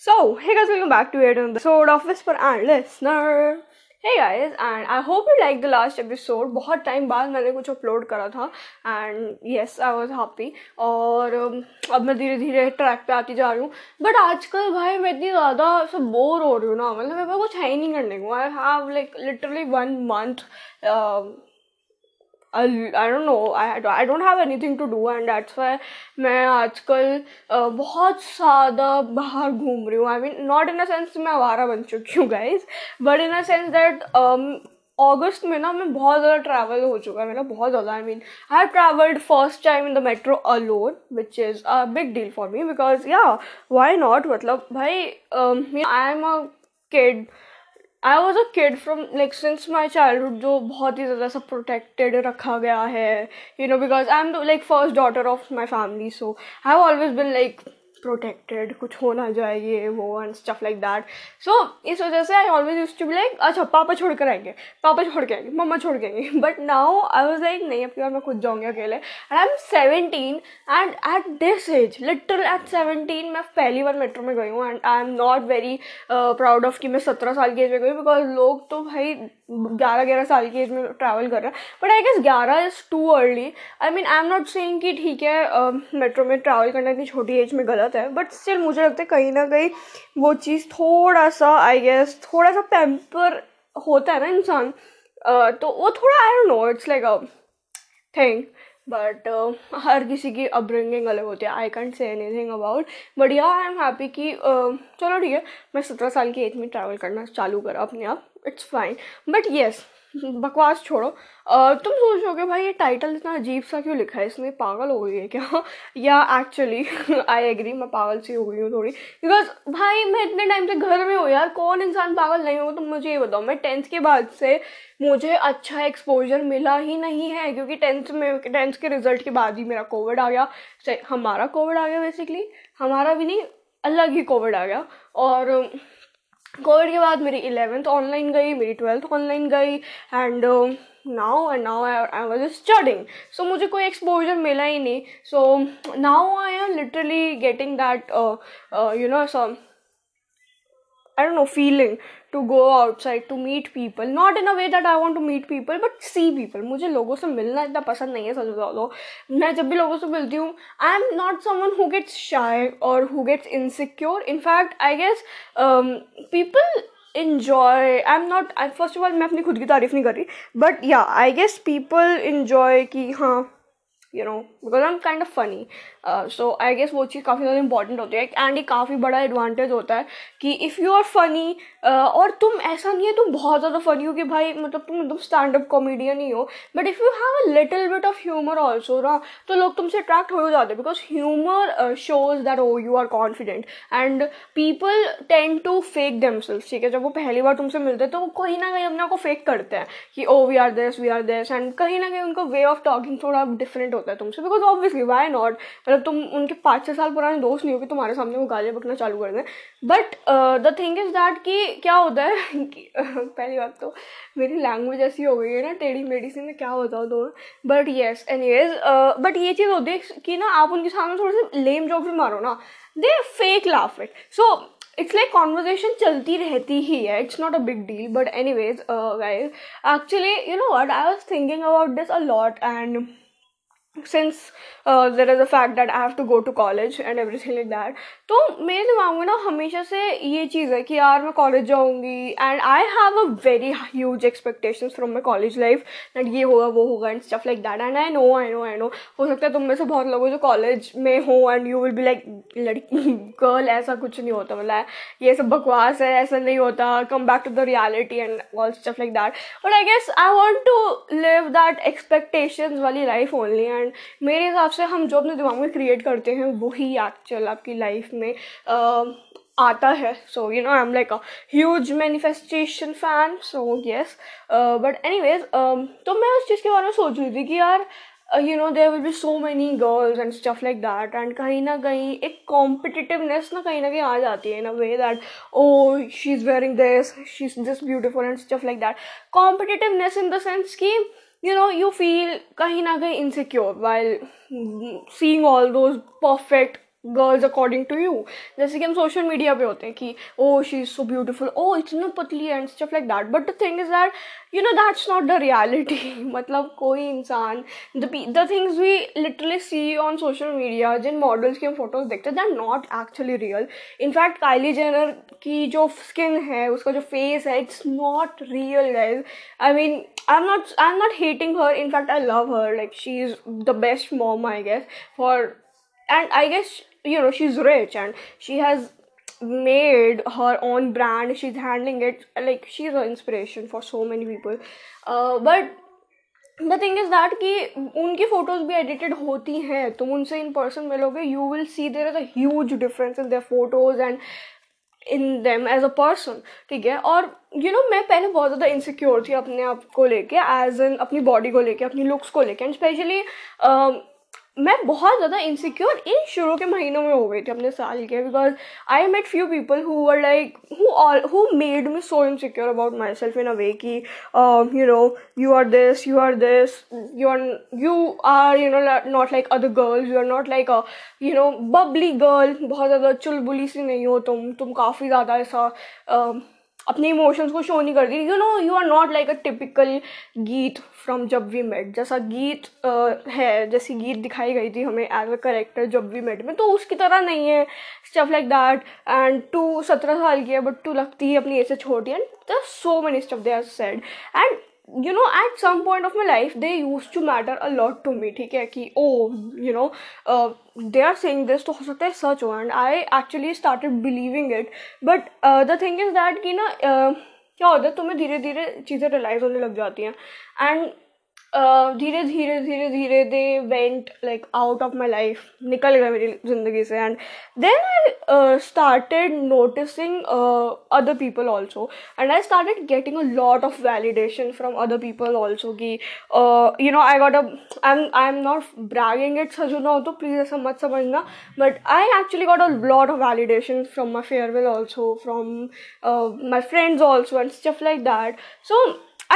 So, hey guys, welcome back to another episode of Whisper and Listener. Hey guys, and I hope you liked the last episode. बहुत time बाद मैंने कुछ upload करा था and yes I was happy और um, अब मैं धीरे धीरे ट्रैक पे आती जा रही हूँ बट आजकल भाई मैं इतनी ज़्यादा सब बोर हो रही हूँ ना मतलब मेरे पास कुछ है ही नहीं करने को I have like literally one month I don't know I I don't have anything to do and that's why मैं आजकल uh, बहुत ज़्यादा बाहर घूम रही हूँ. I mean not in a sense मैं आवारा बन चुकी हूँ guys but in a sense that अगस्त में ना मैं बहुत ज़्यादा ट्रैवल हो चुका है. मेरा बहुत ज़्यादा I mean I have travelled first time in the metro alone which is a big deal for me because yeah why not मतलब भाई I am a kid I was a kid from like since my childhood जो बहुत ही ज़्यादा सब protected रखा गया है you know because I am like first daughter of my family so I have always been like protected कुछ हो ना जाए ये वो and stuff like that so इस वजह से I always use to be like अच्छा पापा छोड़ कर आएँगे पापा छोड़ के आएँगे मम्मा छोड़ के आएँगे. But now I was like नहीं अब यार मैं खुद जाऊँगी अकेले. And I am seventeen and at this age little at seventeen मैं पहली बार मेट्रो में गई हूँ and I am not very proud of कि मैं सत्रह साल की एज में गई बिकॉज़ लोग तो भाई ग्यारह ग्यारह साल की एज में ट्रैवल कर रहे हैं। बट आई गेस ग्यारह is too early I mean I am not saying कि ठीक है मेट्रो uh, में ट्रैवल करना इतनी छोटी एज में गलत है बट स्टिल मुझे लगता है कहीं ना कहीं वो चीज़ थोड़ा सा आई गेस थोड़ा सा पैम्पर होता है ना इंसान। uh, तो वो थोड़ा I don't know it's like a thing but हर किसी की अपब्रिंगिंग अलग होती है। I can't say any about but yeah I am happy कि चलो ठीक है मैं सत्रह साल की एज में ट्रैवल करना चालू करा अपने आप इट्स फाइन बट येस बकवास छोड़ो। तुम सोचोगे भाई ये टाइटल इतना अजीब सा क्यों लिखा है? इसमें पागल हो गई है क्या? या एक्चुअली आई एग्री मैं पागल सी हो गई हूँ थोड़ी। बिकॉज़ भाई, मैं इतने टाइम से घर में हूँ यार, कौन इंसान पागल नहीं होगा? तुम मुझे ये बताओ, मैं टेंथ के बाद से मुझे अच्छा एक्सपोजर मिला ही नहीं है, क्योंकि टेंथ में टेंथ के रिज़ल्ट के बाद ही मेरा कोविड आ गया। हमारा कोविड आ गया बेसिकली हमारा भी नहीं, अलग ही कोविड आ गया। और कोविड के बाद मेरी इलेवेंथ ऑनलाइन गई मेरी ट्वेल्थ ऑनलाइन गई and now and now I was studying so मुझे कोई एक्सपोजर मिला ही नहीं. So now I am literally getting that you know some don't know know, feeling go outside to meet people not in a way that I want to meet people but see people मुझे लोगों से मिलना इतना पसंद नहीं है, सच बता दो मैं जब भी लोगों से मिलती हूँ I am not someone who gets shy और who gets insecure in fact I guess people enjoy I am not I first of all मैं अपनी खुद की तारीफ़ नहीं कर रही बट या आई गेस पीपल इन्जॉय कि हाँ you know because I am kind of funny so I guess वो चीज़ काफ़ी ज़्यादा इंपॉर्टेंट होती है। एंड ये काफ़ी बड़ा एडवांटेज होता है कि इफ़ यू आर फनी और तुम ऐसा नहीं है, तुम बहुत ज़्यादा फनी हो कि भाई मतलब तुम एकदम स्टैंड अप कॉमेडियन ही हो। But if you have a little bit of humour also ना तो लोग तुमसे अट्रैक्ट हो जाते हैं because humour shows that oh you are confident and people tend to fake themselves ठीक है? जब वो पहली बार तुमसे मिलते हैं तो वो कहीं ना कहीं अपने आप को फेक करते हैं कि ओ we are this we are this and कहीं ना कहीं उनका वे ऑफ़ टॉकिंग थोड़ा डिफरेंट होता है तुमसे बिकॉज़ ऑब्वियसली वाई नॉट मतलब तुम उनके पाँच छः साल पुराने दोस्त नहीं हो कि तुम्हारे सामने वो गालियाँ बकना चालू कर दें। But the thing is that कि क्या होता है कि पहली बात तो मेरी लैंग्वेज ऐसी हो गई है ना, टेढ़ी मेढ़ी सी, मैं क्या बताऊँ तो but yes anyways but ये चीज़ होती है कि ना, आप उनके सामने थोड़े से लेम जॉक भी मारो ना। They fake laugh it so it's like conversation चलती रहती ही है it's not a big deal but anyways actually you know what I was thinking about this a lot and since uh, is a fact fact I have to go to college and and everything like that. तो मेरे दिमाग में ना हमेशा से ये चीज़ है कि यार मैं कॉलेज जाऊँगी and I have a very huge expectation from my college life that ये होगा वो होगा and stuff like that and I know I know I know हो सकता है तुम में से बहुत लोग हो जो कॉलेज में हो and you will be like लड़की गर्ल ऐसा कुछ नहीं होता मतलब ये सब बकवास है ऐसा नहीं होता। Come back to the reality and all stuff like that but I guess I want to live that expectation वाली लाइफ ओनली एंड एंड मेरे हिसाब से हम जो अपने दिमाग में क्रिएट करते हैं, वही एक्चुअल आपकी लाइफ में आता है। So you know I am like a huge manifestation fan so yes but anyways तो मैं उस चीज़ के बारे में सोच रही थी कि यार you know there will be so many girls and stuff like that and कहीं ना कहीं एक कॉम्पिटिटिवनेस ना कहीं ना कहीं आ जाती है in a way that oh she is wearing this she is this beautiful and stuff like that competitiveness in the sense कि you know, you feel kahin na kahin insecure while seeing all those perfect girls according to you जैसे कि हम social media पे होते हैं कि oh she is so beautiful oh इतना पतली and stuff like that but the thing is that you know that's not the reality मतलब कोई इंसान the things we literally see on social media Jin models की हम photos देखते हैं they are not actually real in fact Kylie Jenner की जो skin है, उसका जो फेस है it's not real guys I mean I am not I am not hating her in fact I love her like she is the best mom I guess for and i guess you know she's rich and she has made her own brand she's handling it like she's an inspiration for so many people uh, but the thing is that कि उनकी photos भी edited होती हैं तुम उनसे in person मिलोगे you will see there is a huge difference in their photos and in them as a person ठीक है? और यू नो मैं पहले बहुत ज़्यादा इनसिक्योर थी अपने आप को लेके एज एन अपनी बॉडी को लेके, अपनी लुक्स को लेके एंड स्पेशली मैं बहुत ज़्यादा इनसिक्योर इन शुरू के महीनों में हो गई थी अपने साल के because I met few people who are like who all who made me so insecure about myself in a way कि you know you are this you are this you are you are you know not like other girls you are not like a you know bubbly girl बहुत ज़्यादा चुलबुली सी नहीं हो तुम तुम काफ़ी ज़्यादा ऐसा uh, अपने इमोशंस को शो नहीं करती। You know you are not like a typical Geet from Jab We Met जैसा गीत uh, है जैसी गीत दिखाई गई थी हमें as a character Jab We Met में तो उसकी तरह नहीं है। Stuff like that and to सत्रह साल की है बट टू लगती है अपनी एज से छोटी। And so many stuff they are said and you know at some point of my life they used to matter a lot to me ठीक है कि oh you know uh, they are saying this तो हो सकता है सच हो and I actually started believing it but uh, the thing is that कि ना uh, क्या होता है तुम्हें धीरे धीरे चीज़ें रियलाइज़ होने लग जाती हैं एंड धीरे धीरे धीरे धीरे they went like out of my life निकल गए मेरी ज़िंदगी से. And then I started noticing other people also and I started getting a lot of validation from other people also कि you know I got a I am I am not bragging it सजू ना हो तो please ऐसा मत समझना. But I actually got a lot of validation from my farewell also from my friends also and stuff like that so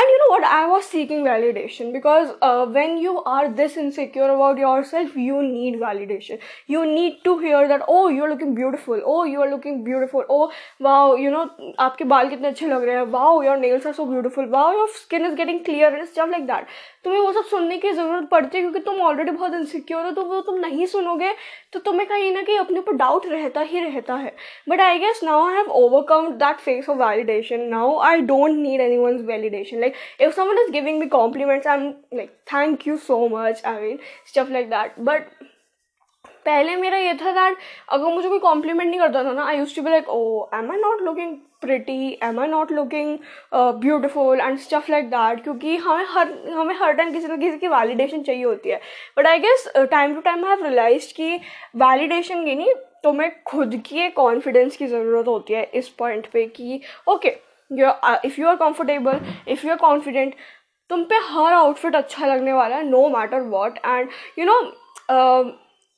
and you know what i was seeking validation because uh, when you are this insecure about yourself you need validation you need to hear that oh you're looking beautiful oh you're looking beautiful oh wow you know आपके बाल कितने अच्छे लग रहे हैं wow your nails are so beautiful wow your skin is getting clear and stuff like that तुम्हें वो सब सुनने की ज़रूरत पड़ती है क्योंकि तुम ऑलरेडी बहुत इनसिक्योर हो तो वो तुम नहीं सुनोगे तो तुम्हें कहीं ना कहीं अपने ऊपर डाउट रहता ही रहता है but I guess now I have overcome that phase of validation now I don't need anyone validation like if someone is giving me compliments I am like thank you so much I mean stuff like that but पहले मेरा ये था that अगर मुझे कोई complement नहीं करता था ना I use to be like oh am I not looking pretty am I not looking beautiful and stuff like that क्योंकि हमें हर हमें हर टाइम किसी ना किसी की वैलिडेशन चाहिए होती है। But I guess time to time have realize कि वैलिडेशन की नहीं तुम्हें खुद की एक कॉन्फिडेंस की ज़रूरत होती है इस पॉइंट पे कि okay if you are comfortable if you are confident तुम पे हर आउटफिट अच्छा लगने वाला है no matter what and you know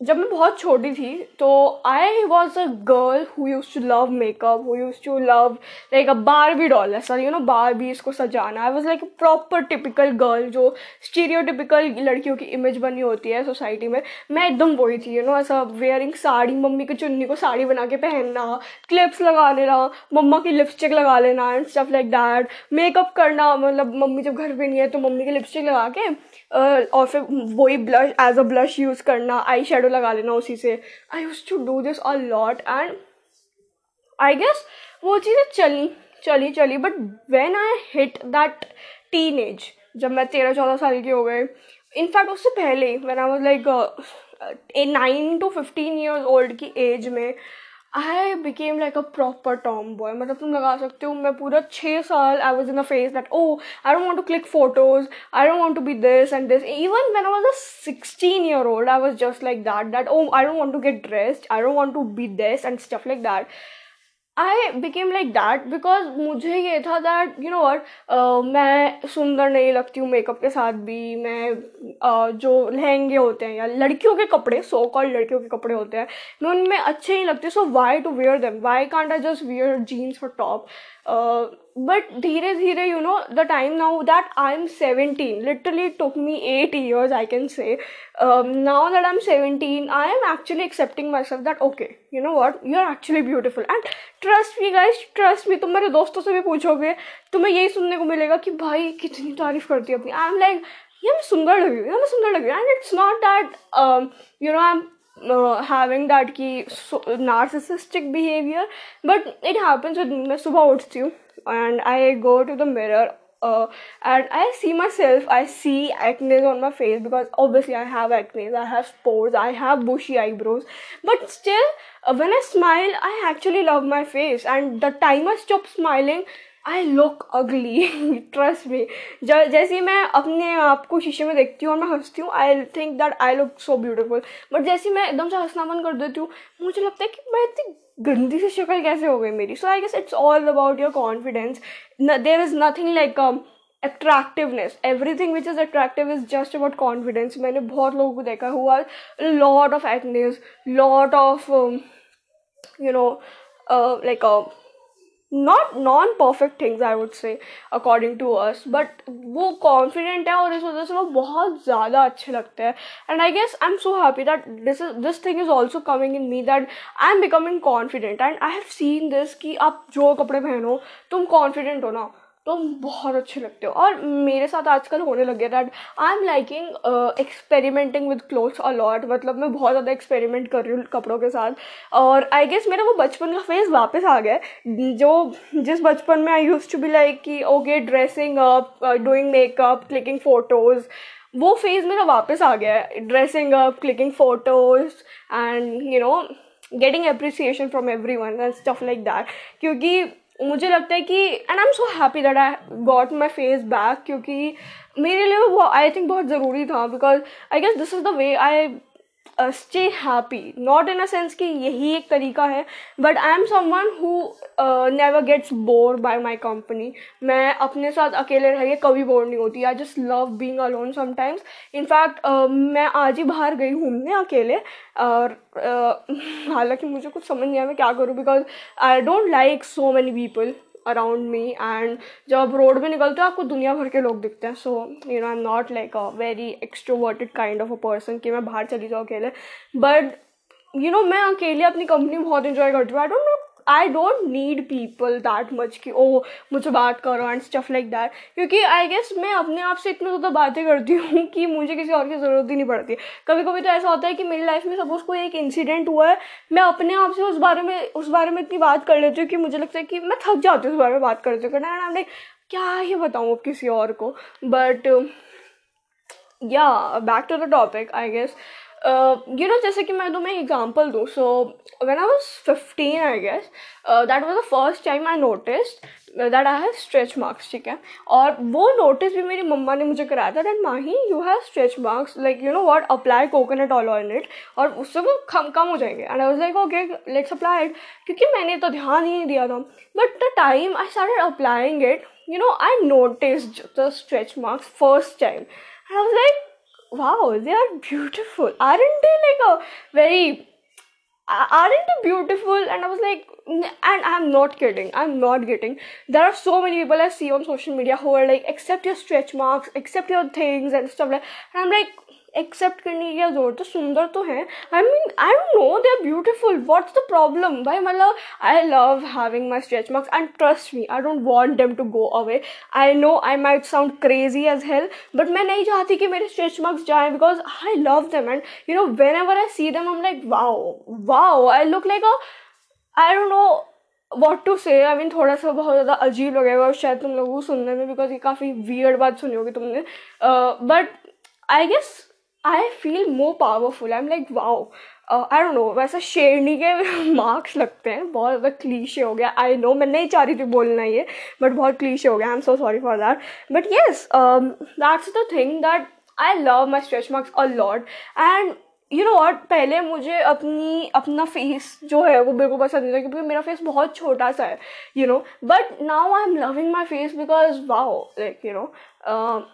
जब मैं बहुत छोटी थी तो I was a girl who use to love makeup who use to love like a bar Barbie doll ऐसा यू नो बार बारबी इसको सजाना। I was like proper typical girl जो स्टीरियो टिपिकल लड़कियों की इमेज बनी होती है society में। मैं एकदम वही थी यू नो ऐसा वेयरिंग साड़ी, मम्मी की चुन्नी को साड़ी बना के पहनना क्लिप्स लगा लेना मम्मा की लिपस्टिक लगा लेना and stuff like that makeup करना मतलब मम्मी जब घर पर नहीं है तो मम्मी की लिपस्टिक लगा के और फिर वही blush as a blush use करना आई शेडो लगा लेना उसी से। I use to do this a lot and I guess वो चीज़ें चली चली चली but when I hit that teenage जब मैं तेरह, चौदह साल की हो गए इनफैक्ट उससे पहले when I was like nine to fifteen years old की एज में I became like a proper tomboy मतलब तुम लगा सकते हो, मैं पूरा छः साल I was in a phase that oh I don't want to click photos I don't want to be this and this even when I was a 16 year old i was just like that that oh i don't want to get dressed. I don't want to be this, and stuff like that. I became like that because मुझे ये था that you know what मैं सुंदर नहीं लगती हूँ makeup के साथ भी। मैं uh, जो लहंगे होते हैं या लड़कियों के कपड़े सो कॉल लड़कियों के कपड़े होते हैं मैं उनमें अच्छे नहीं लगते so why to wear them why can't I just wear jeans और टॉप Uh, बट धीरे धीरे you know the time now that I am seventeen literally took me eight years I can say now that I am seventeen I am actually accepting myself that okay you know what you are actually beautiful and trust me guys trust me तुम मेरे दोस्तों से भी पूछोगे, तुम्हें यही सुनने को मिलेगा कि भाई, कितनी तारीफ़ करती है अपनी। आई एम लाइक ये मैं सुंदर लगी हूँ ये मैं सुंदर लगी हूँ. And it's not that you know I am uh, having that key so, narcissistic behavior but it happens with me subah uthti hu and i go to the mirror uh, and I see myself, I see acne on my face because obviously I have acne, I have pores, I have bushy eyebrows. But still, uh, when I smile, I actually love my face. And the time I stop smiling, I look ugly trust me जैसे मैं अपने आप को शीशे में देखती हूँ और मैं हंसती हूँ I think that I look so beautiful but जैसे मैं एकदम से हंसना बंद कर देती हूँ, मुझे लगता है कि मैं इतनी गंदी सी शक्ल कैसे हो गई मेरी? So I guess it's all about your confidence there is nothing like attractiveness everything which is attractive is just about confidence मैंने बहुत लोगों को देखा हुआ lot of acnes lot of you know like not non perfect things I would say according to us but वो confident है और इस वजह से वो बहुत ज़्यादा अच्छे लगते हैं। And I guess I am so happy that this is this thing is also coming in me that I am becoming confident and I have seen this कि आप जो कपड़े पहनो, तुम कॉन्फिडेंट हो ना। तुम बहुत अच्छे लगते हो। और मेरे साथ आजकल होने लगे that I am liking experimenting with clothes a lot मतलब मैं बहुत ज़्यादा एक्सपेरिमेंट कर रही हूँ कपड़ों के साथ। और आई गेस मेरा वो बचपन का फ़ेज़ वापस आ गया जो जिस बचपन में I use to be like कि okay dressing up doing makeup clicking photos वो फ़ेज़ मेरा वापस आ गया है। Dressing up clicking photos and you know getting appreciation from everyone and stuff like that क्योंकि मुझे लगता है कि and I am so happy that I got my phase back क्योंकि मेरे लिए वो आई थिंक बहुत ज़रूरी था because I guess this is the way I stay happy not in a sense कि यही एक तरीका है but I am someone who never gets bore by my company मैं अपने साथ अकेले रह के कभी बोर नहीं होती। I just love being alone sometimes in fact मैं आज ही बाहर गई घूमने अकेले और uh, हालाँकि मुझे कुछ समझ नहीं आया मैं क्या करूँ because I don't like so many people around me and जब आप रोड में निकलते हो, आपको दुनिया भर के लोग दिखते हैं। So you know I am not like a very extroverted kind of a person कि मैं बाहर चली जाऊँ अकेले। बट यू नो मैं अकेले अपनी कंपनी बहुत इंजॉय करती हूँ। I don't know I don't need people that much कि ओ मुझे बात करो एंड स्टफ़ लाइक दैट क्योंकि आई गेस मैं अपने आप से इतनी ज़्यादा बातें करती हूँ कि मुझे किसी और की ज़रूरत ही नहीं पड़ती। कभी कभी तो ऐसा होता है कि मेरी लाइफ में सपोज़ कोई एक इंसिडेंट हुआ है, मैं अपने आप से उस बारे में, उस बारे में इतनी बात कर लेती हूँ कि मुझे लगता है कि मैं थक जाती हूँ उस बारे में बात करते करना एंड लाइक क्या ही बताऊँ अब किसी और को? But yeah back to the topic I guess you know जैसे कि मैं तुम्हें एग्ज़ाम्पल दूँ so when I was fifteen I guess that was the first time I notice that I have stretch marks ठीक है? और वो नोटिस भी मेरी मम्मा ने मुझे कराया था that Mahi you have stretch marks like you know what apply coconut oil on it और उससे वो कम कम हो and I was like okay let's apply it क्योंकि मैंने तो ध्यान ही नहीं दिया but the time I started applying it you know i noticed the stretch marks first time. And i was like wow, they are beautiful. Aren't they like a very aren't they beautiful? And i was like and i'm not kidding. I'm not kidding. There are so many people i see on social media who are like accept your stretch marks accept your things and stuff like and i'm like accept करने की क्या ज़रूरत है? सुंदर तो है। I mean I don't know they are beautiful what's the problem भाई मतलब I love having my stretch marks and trust me I don't want them to go away I know I might sound crazy as hell but मैं नहीं चाहती कि मेरे stretch marks जाए because I love them and you know whenever I see them am like wow wow I look like a I don't know what to say I mean थोड़ा सा बहुत ज़्यादा अजीब लगेगा और शायद तुम लोगों को सुनने में बिकॉज़ ये काफ़ी वियर्ड बात सुनी होगी तुमने। But I guess I feel more powerful I am like wow I don't know वैसे शेरनी के मार्क्स लगते हैं। बहुत ज़्यादा क्लीशे हो गया। आई नो मैं नहीं चाह रही थी बोलना ये बट बहुत क्लीशे हो गया। I am so sorry for that but yes that's the thing that I love my stretch marks a lot and you know what पहले मुझे अपनी, अपना फेस जो है, वो बिल्कुल पसंद नहीं था, क्योंकि मेरा फेस बहुत छोटा सा है you know but now I am loving my face because wow like you know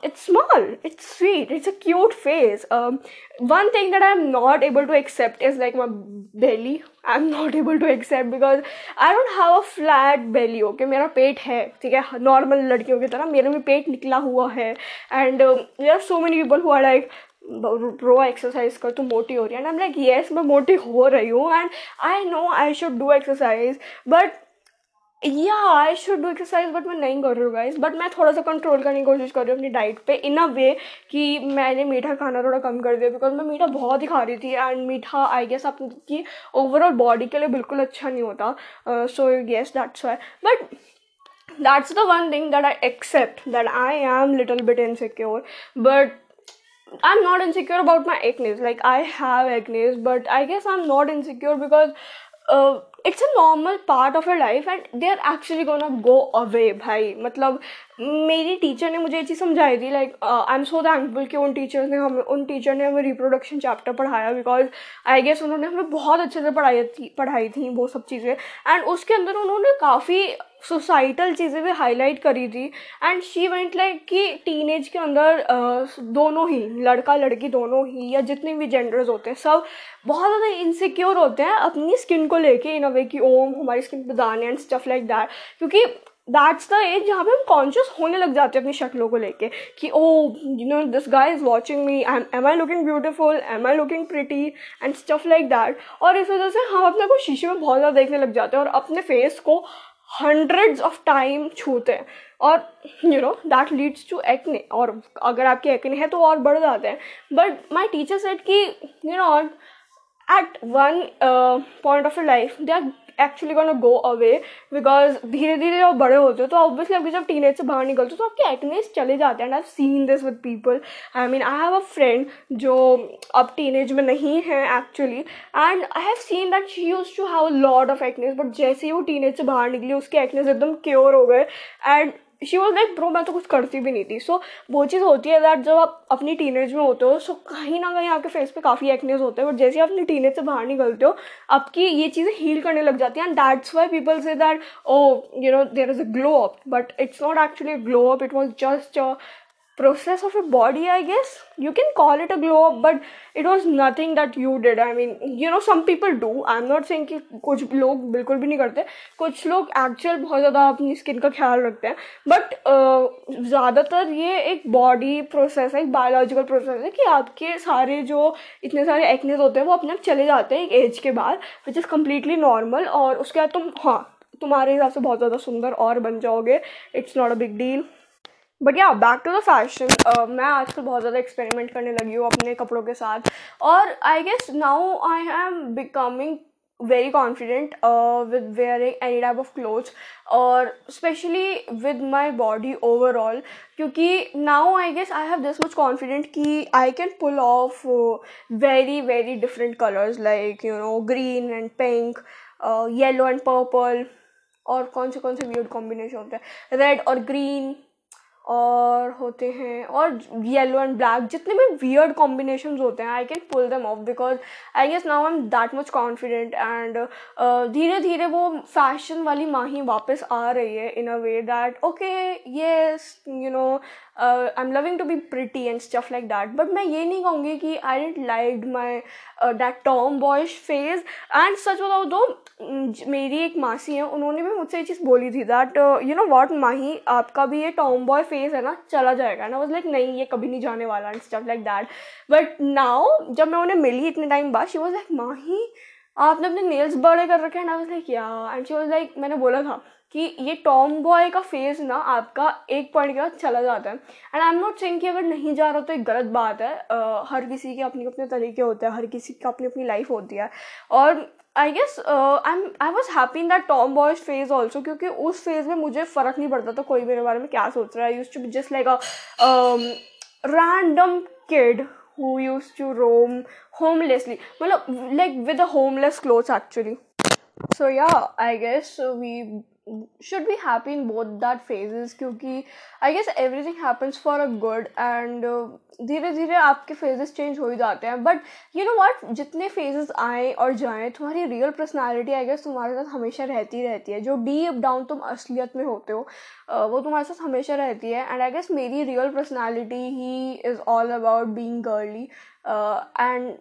it's small it's sweet it's a cute face um, one thing that i'm not able to accept is like my belly i'm not able to accept because i don't have a flat belly okay मेरा पेट है ठीक है normal लड़कियों की तरह मेरे में पेट निकला हुआ है and there are so many people who are like row exercise कर तो मोटी हो रही है एंड आई लाइक येस मैं मोटी हो रही हूँ and I know I should do exercise but yeah I should do exercise but मैं नहीं कर रही हूँ गाइज़ बट मैं थोड़ा सा कंट्रोल करने की कोशिश कर रही हूँ अपनी डाइट पे इन अ वे कि मैंने मीठा खाना थोड़ा कम कर दिया बिकॉज़ मैं मीठा बहुत ही खा रही थी एंड मीठा आई गेस आपकी ओवरऑल बॉडी के लिए बिल्कुल अच्छा नहीं होता. So yes that's why but that's that's the one thing that I accept that I am little bit insecure but I'm not insecure about my acne. Like I have acne, but I guess I'm not insecure because uh, it's a normal part of your life and they're actually gonna go away भाई मतलब मेरी teacher ने मुझे ये चीज़ समझाई थी like I am so thankful कि उन टीचर्स ने हमें, उन टीचर ने हमें रिप्रोडक्शन चैप्टर पढ़ाया बिकॉज़ आई गेस उन्होंने हमें बहुत अच्छे से पढ़ाई थी पढ़ाई थी वो सब चीज़ें। एंड उसके अंदर उन्होंने काफ़ी सोसाइटल चीज़ें भी हाईलाइट करी थी। एंड शी वेंट लाइक कि टीनेज के अंदर दोनों ही, लड़का लड़की दोनों ही या जितने भी जेंडर्स होते हैं, सब बहुत ज़्यादा इनसिक्योर होते हैं अपनी स्किन को लेके इन अ वे कि ओम हमारी स्किन पे दाने एंड स्टफ़ लाइक दैट क्योंकि दैट्स द एज जहाँ पे हम कॉन्शियस होने लग जाते हैं अपनी शक्लों को लेके कि ओ you know this guy is watching me am I looking beautiful am I looking pretty and stuff like that और इस वजह से हम अपने को शीशे में बहुत ज़्यादा देखने लग जाते हैं और अपने फेस को हंड्रेड्स ऑफ़ टाइम छूते हैं। और you know that leads to acne और अगर आपके एक्ने हैं तो और बढ़ जाते हैं। बट माई टीचर सेट कि you know at one point of life they are actually gonna go away because धीरे धीरे जब बड़े होते हो तो ऑब्वियसली अभी जब टीन से बाहर निकलते हो तो आपके एक्नेस चले जाते हैं। And I seen this with people I mean I have a friend जो अब टीन में नहीं है actually and I have seen that she used to have a lot of acnes but जैसे ही वो टीन से बाहर निकली, उसके एक्नेस एकदम क्योर हो गए। And she was like bro मैं तो कुछ करती भी नहीं थी. सो वो चीज़ होती है दैट जब आप अपनी टीनेज में होते हो सो कहीं ना कहीं आपके फेस पे काफ़ी एक्नेस होते हैं बट जैसे आप अपनी टीनेज से बाहर निकलते हो, आपकी ये चीज़ें हील करने लग जाती हैं and that's why people say that oh you know there is a glow up but it's not actually glow up it was just process of your body i guess. You can call it a glow up but it was nothing that you did. I mean you know some people do. I'm not saying कि कुछ लोग बिल्कुल भी नहीं करते. कुछ लोग actual बहुत ज़्यादा अपनी स्किन का ख्याल रखते हैं. बट uh, ज़्यादातर ये एक बॉडी प्रोसेस है एक बायोलॉजिकल प्रोसेस है कि आपके सारे जो इतने सारे एक्नेस होते हैं वो अपने आप चले जाते हैं एक एज के बाद विच इज़ कम्प्लीटली नॉर्मल और उसके बाद तुम हाँ तुम्हारे हिसाब से बहुत ज़्यादा सुंदर और बन जाओगे. It's not a big deal but yeah back to the fashion मैं आजकल बहुत ज़्यादा एक्सपेरिमेंट करने लगी हूँ अपने कपड़ों के साथ। और I guess now I am becoming very confident with wearing any type of clothes और specially with my body overall क्योंकि now I guess I have this much confident कि I can pull off very very different colours like you know green and pink yellow and purple और कौन से कौन से weird combination होते हैं। Red और ग्रीन और होते हैं, और येलो एंड ब्लैक जितने भी वियर्ड कॉम्बिनेशन होते हैं I can pull them off because I guess now I am that much confident and धीरे धीरे वो फ़ैशन वाली माही वापस आ रही है in a way that okay yes you know I am loving to be pretty and stuff like that but मैं ये नहीं कहूँगी कि I didn't like my that tomboyish phase and सच बताओ दो मेरी एक मासी है, उन्होंने भी मुझसे ये चीज़ बोली थी that you know what Mahi, आपका भी ये टॉम बॉय फेस है ना चला जाएगा। ना वॉज़ लाइक नहीं ये कभी नहीं जाने वाला and stuff like that but now जब मैं उन्हें मिली इतने टाइम बाद शी वॉज़ लाइक माही आपने अपने नेल्स बड़े कर रखे हैं? ना was like yeah and she was like मैंने बोला था कि ये टॉम बॉय का फेस ना आपका एक पॉइंट के बाद चला जाता है। And I am not saying कि अगर नहीं जा रहा तो एक गलत बात है। uh, हर किसी के अपने अपने तरीके होते हैं हर किसी की अपनी अपनी लाइफ होती है। और I guess I am I was happy in that tomboys phase also क्योंकि उस फ़ेज़ में मुझे फ़र्क नहीं पड़ता था कोई मेरे बारे में क्या सोच रहा है. Used to just like a random kid who used to roam homelessly मतलब like with a homeless cloth actually. So yeah I guess we should be happy in both that phases क्योंकि I guess everything happens for a good and धीरे धीरे आपके phases change हो ही जाते हैं. But you know what जितने phases आए और जाएँ तुम्हारी रियल पर्सनैलिटी आई गेस तुम्हारे साथ हमेशा रहती रहती है. जो डीप डाउन तुम असलियत में होते हो uh, वो तुम्हारे साथ हमेशा रहती है. एंड आई गेस मेरी real personality he is all about being girly and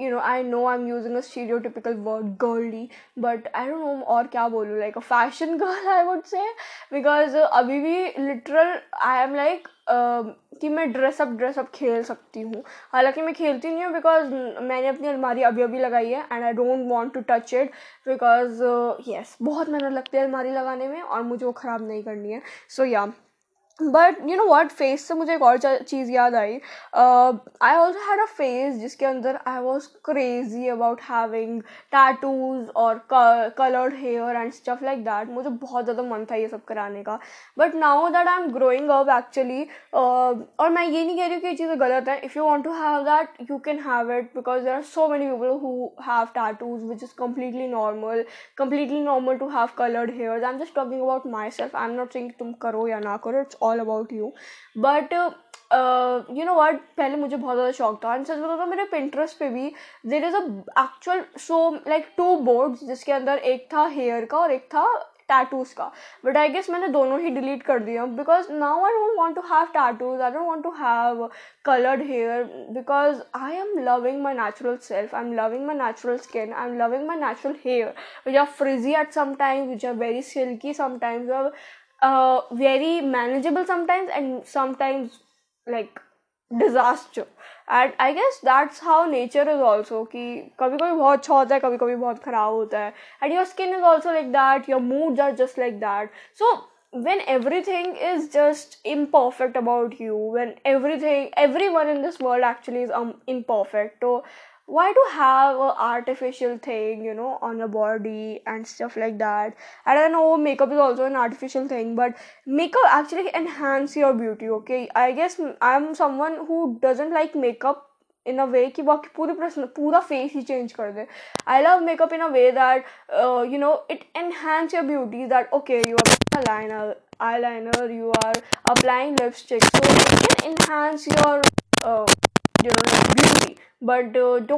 you know i know i'm using a stereotypical word girly but i don't know और क्या बोलूँ like a fashion girl I would say. Because uh, अभी भी literal I am like uh, कि मैं dress up dress up खेल सकती हूँ। हालाँकि मैं खेलती नहीं हूँ बिकॉज़ मैंने अपनी अलमारी अभी अभी लगाई है and I don't want to touch it because yes बहुत मेहनत लगती है अलमारी लगाने में और मुझे वो ख़राब नहीं करनी है। So yeah but you know what phase से मुझे एक और चीज़ याद आई। I also had a phase जिसके अंदर I was crazy about having tattoos और coloured hair and stuff like that मुझे बहुत ज़्यादा मन था ये सब कराने का। But now that I am growing up actually और मैं ये नहीं कह रही हूँ कि ये चीज़ें गलत हैं। If you want to have that you can have it because there are so many people who have tattoos which is completely normal completely normal to have coloured hair I am just talking about myself I am not saying तुम करो या ना करो. It's all about you but you know what पहले मुझे बहुत ज़्यादा शौक था। एंड सच बताऊँ मेरे पिंट्रस्ट पे भी there is a so like to board जिसके अंदर एक था हेयर का और एक था टैटूज़ का। बट आई गेस मैंने दोनों ही डिलीट कर दिया because now I don't want to have tattoos I don't want to have coloured hair because I am loving my natural self I am loving my natural skin I am loving my natural hair which are frizzy at sometimes which are very silky sometimes uh, very manageable sometimes and sometimes like disaster and I guess that's how nature is also कि कभी कभी बहुत अच्छा होता है कभी कभी बहुत ख़राब होता है and your skin is also like that your moods are just like that so when everything is just imperfect about you when everything everyone in this world actually is um, imperfect so why to have a artificial thing you know on your body and stuff like that i don't know makeup is also an artificial thing but makeup actually enhance your beauty okay i guess i'm someone who doesn't like makeup in a way कि वो आपकी पूरी प्रश्न पूरा face ही change कर दे I love makeup in a way that you know it enhance your beauty that okay you are liner eyeliner you are applying lipstick so it can enhance your uh, you know beauty But don't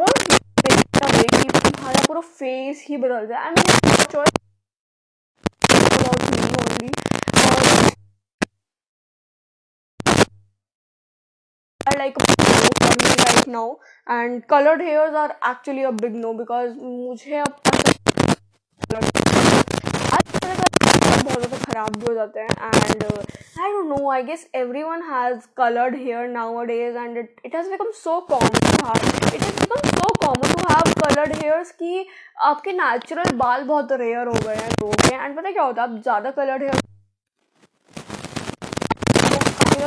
कि तुम्हारा पूरा face ही बदल जाए I mean choice I like a for me right now and colored hairs are actually a big no because मुझे अब बहुत ज़्यादा ख़राब भी हो जाते हैं and I don't know I guess everyone has coloured hair nowadays and it it has become so common to have it has become so common to have coloured hairs कि आपके नेचुरल बाल बहुत रेयर हो गए हैं लोगों के and पता क्या होता है, आप ज़्यादा कलर्ड हेयर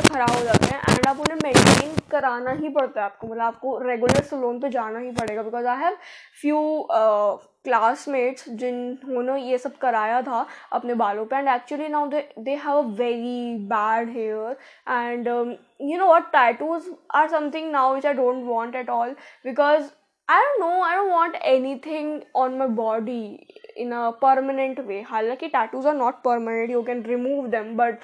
ख़राब हो जाते हैं एंड आप उन्हें मेंटेन कराना ही पड़ता है आपको। मतलब आपको रेगुलर सलोन पे जाना ही पड़ेगा because I have few classmates जिन्होंने ये सब कराया था अपने बालों पे। And actually now they they have a very bad hair and you know what tattoos are something now which I don't want at all because I don't know I don't want anything on my body in a permanent way हालाँकि tattoos are not permanent you can remove them but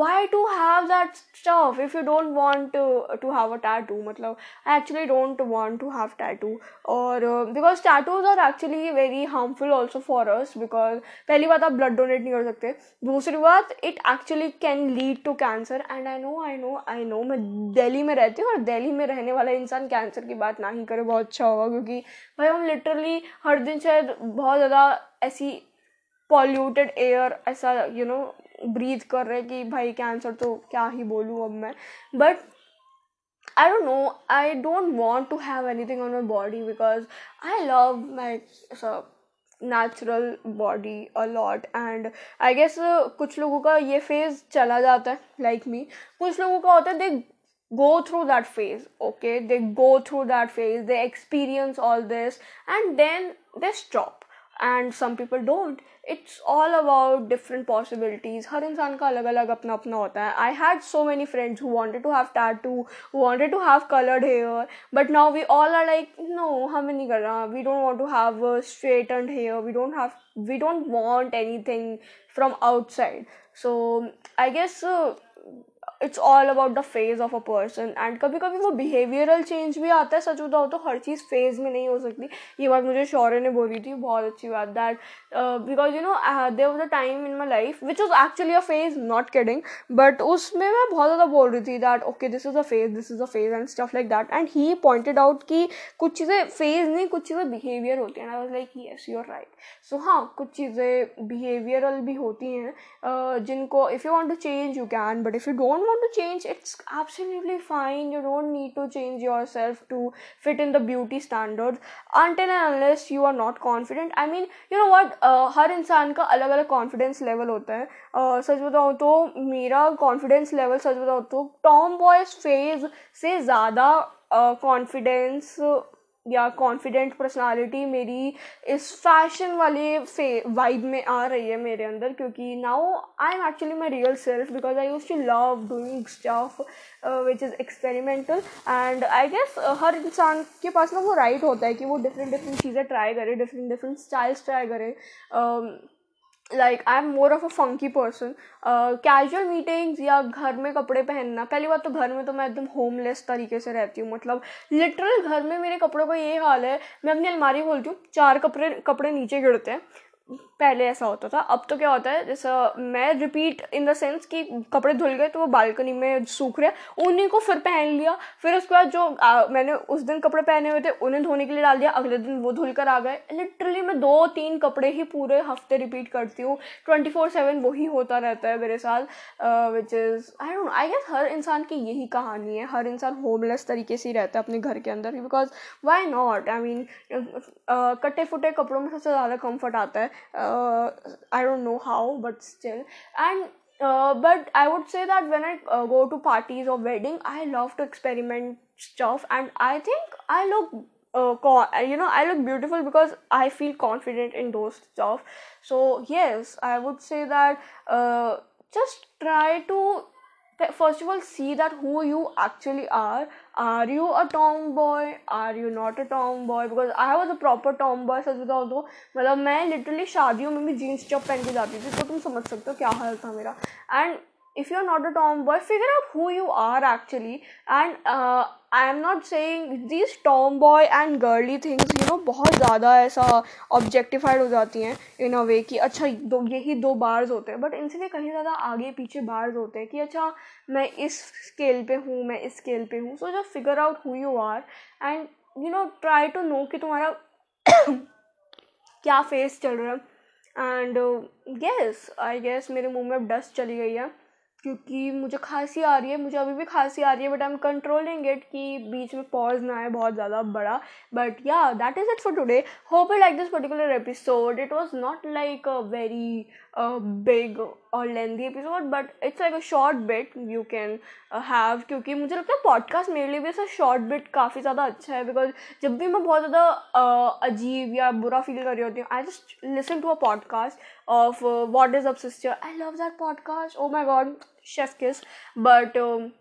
why to have that stuff if you don't want to have a tattoo मतलब I actually don't want to have tattoo और because tattoos are actually very harmful also for us because पहली बात आप blood donate नहीं कर सकते। दूसरी बात it actually can lead to cancer and I know I know I know मैं दिल्ली में रहती हूँ और दिल्ली में रहने वाला इंसान कैंसर की बात ना ही करे, बहुत अच्छा होगा। होगा, क्योंकि भाई हम लिटरली हर दिन शायद बहुत ज़्यादा ऐसी पॉल्यूटेड एयर ऐसा यू नो ब्रीथ कर रहे हैं कि भाई कैंसर तो क्या ही बोलूँ अब मैं। But I don't know I don't want to have anything on my body because I love my natural body a lot and I guess कुछ लोगों का ये फ़ेज़ चला जाता है लाइक like मी कुछ लोगों का होता है they go through that phase okay they go through that phase they experience all this and then they stop and some people don't it's all about different possibilities हर इंसान का अलग अलग अपना अपना होता है I had so many friends who wanted to have tattoo who wanted to have colored hair but now we all are like no हमें नहीं करना we don't want to have a straightened hair we don't have we don't want anything from outside so I guess uh, it's all about the phase of a person and कभी कभी वो behavioural change भी आता है सच बताओ तो हर चीज़ phase में नहीं हो सकती। ये बात मुझे शौर्य ने बोली थी बहुत अच्छी बात। That because you know there was a time in my life which was actually a phase not kidding but उसमें मैं बहुत ज़्यादा बोल रही थी that okay this is a phase this is a phase and stuff like that and he pointed out कि कुछ चीज़ें फ़ेज़ नहीं कुछ चीज़ें बिहेवियर होती हैं। I was like yes you are right so हाँ कुछ चीज़ें बिहेवियरल भी होती हैं। Uh, जिनको if you want to change you can but if you don't want to change it's absolutely fine you don't need to change yourself to fit in the beauty standards until and unless you are not confident i mean you know what uh, हर इंसान का अलग अलग confidence level होता है uh, सच बताऊँ तो मेरा confidence level सच बताऊँ तो टॉम बॉयज फेज से ज़्यादा कॉन्फिडेंस uh, या कॉन्फिडेंट पर्सनालिटी मेरी इस फ़ैशन वाले फे वाइब में आ रही है मेरे अंदर क्योंकि now I am actually my real self because I used to love doing stuff which is experimental and I guess हर इंसान के पास ना वो राइट right होता है कि वो डिफरेंट डिफरेंट चीज़ें ट्राई करे डिफरेंट डिफरेंट स्टाइल्स ट्राई करे um, like I am more of a funky person casual meetings या घर में कपड़े पहनना, पहली बात तो घर में तो मैं एकदम होमलेस तरीके से रहती हूँ मतलब लिटरल घर में मेरे कपड़ों का ये हाल है, मैं अपनी अलमारी खोलती हूँ, चार कपड़े कपड़े नीचे गिरते हैं पहले ऐसा होता था। अब तो क्या होता है जैसा मैं रिपीट इन द सेंस कि कपड़े धुल गए तो वो बालकनी में सूख रहे उन्हीं को फिर पहन लिया। फिर उसके बाद जो आ, मैंने उस दिन कपड़े पहने हुए थे उन्हें धोने के लिए डाल दिया। अगले दिन वो धुल कर आ गए। लिटरली मैं दो तीन कपड़े ही पूरे हफ़्ते रिपीट करती हूँ। ट्वेंटी फोर सेवन वही होता रहता है मेरे साथ which is I don't I guess हर इंसान की यही कहानी है। हर इंसान होमलेस तरीके से ही रहता है अपने घर के अंदर। Because why not I mean कटे फुटे कपड़ों में सबसे ज़्यादा कंफर्ट आता है। Uh, I don't know how, but still. And uh, but I would say that when I uh, go to parties or wedding, I love to experiment stuff, and I think I look. Uh, you know, I look beautiful because I feel confident in those stuff. So yes, I would say that uh, just try to first of all see that who you actually are are you a tomboy are you not a tomboy because I was a proper tomboy सच बताओ दो मतलब मैं literally शादियों में भी jeans top पहन के जाती थी तो तुम समझ सकते हो क्या हाल था मेरा। And if you are not a tomboy figure out who you are actually and I am not saying this tomboy and girly things you know बहुत ज़्यादा ऐसा ऑब्जेक्टिफाइड हो जाती हैं इन अ वे कि अच्छा दो, यही दो बार्स होते हैं। बट इनसे भी कहीं ज़्यादा आगे पीछे बार्स होते हैं कि अच्छा मैं इस स्केल पे हूँ, मैं इस स्केल पे हूँ। So just figure out who you are and you know try to know कि तुम्हारा क्या फेस चल रहा है। एंड गेस आई गेस मेरे मुँह में अब डस्ट चली गई है। क्योंकि मुझे खांसी आ रही है मुझे अभी भी खांसी आ रही है but I am controlling it कि बीच में पॉज ना आए बहुत ज़्यादा बड़ा। But yeah that is it for today hope I like this particular episode it was not like a very big और lengthy episode but it's like a short bit you can have क्योंकि मुझे लगता है podcast मेरे लिए भी ऐसा short bit काफ़ी ज़्यादा अच्छा है बिकॉज़ जब भी मैं बहुत ज़्यादा uh, अजीब या बुरा फील कर रही होती हूँ I just listen to a podcast of what is up sister I love that podcast oh my god chef kiss. But um,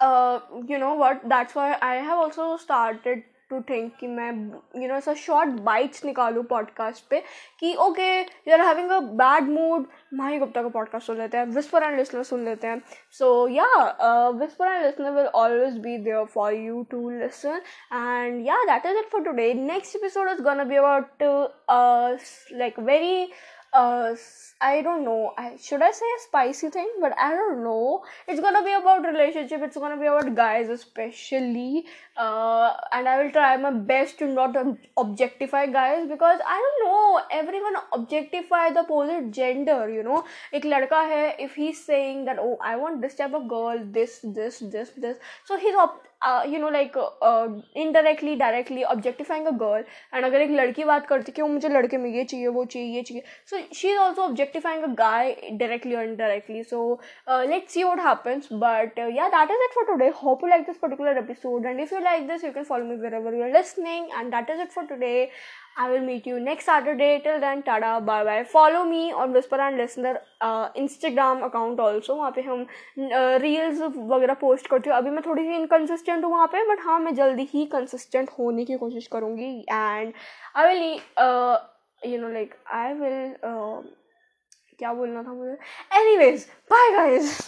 uh, you know what? That's why i have also started to think कि मैं you know ऐसा short bites निकालूँ podcast पे कि okay you are having a bad mood Mahi Gupta का podcast सुन लेते हैं विस्पर एंड लिसनर सुन लेते हैं. So yeah whisper and listener will always be there for you to listen and yeah that is it for today next episode is gonna be about like very uh i don't know. I should i say a spicy thing? But i don't know. It's gonna be about relationship. It's gonna be about guys especially. Uh and i will try my best to not objectify guys because i don't know. Everyone objectify the opposite gender you know. ek ladka hai if he's saying that oh i want this type of girl this this this this. So he's op- you know like indirectly directly objectifying a girl and अगर एक लड़की बात करती कि वो मुझे लड़के में ये चाहिए, वो चाहिए, ये चाहिए so she is also objectifying a guy directly और indirectly so let see what happens but yeah that is it for today hope you like this particular episode and if you like this you can follow me wherever you are listening and that is it for today I will meet you next Saturday. Till then, tada, bye bye. Follow me on Whisper and Listener uh, Instagram account also. वहाँ पे हम reels uh, वगैरह post करती हूँ अभी मैं थोड़ी सी inconsistent हूँ वहाँ पे बट हाँ मैं जल्दी ही कंसिस्टेंट होने की कोशिश करूँगी and I will you know like I will क्या बोलना था मुझे एनी वेज बाय गाइज़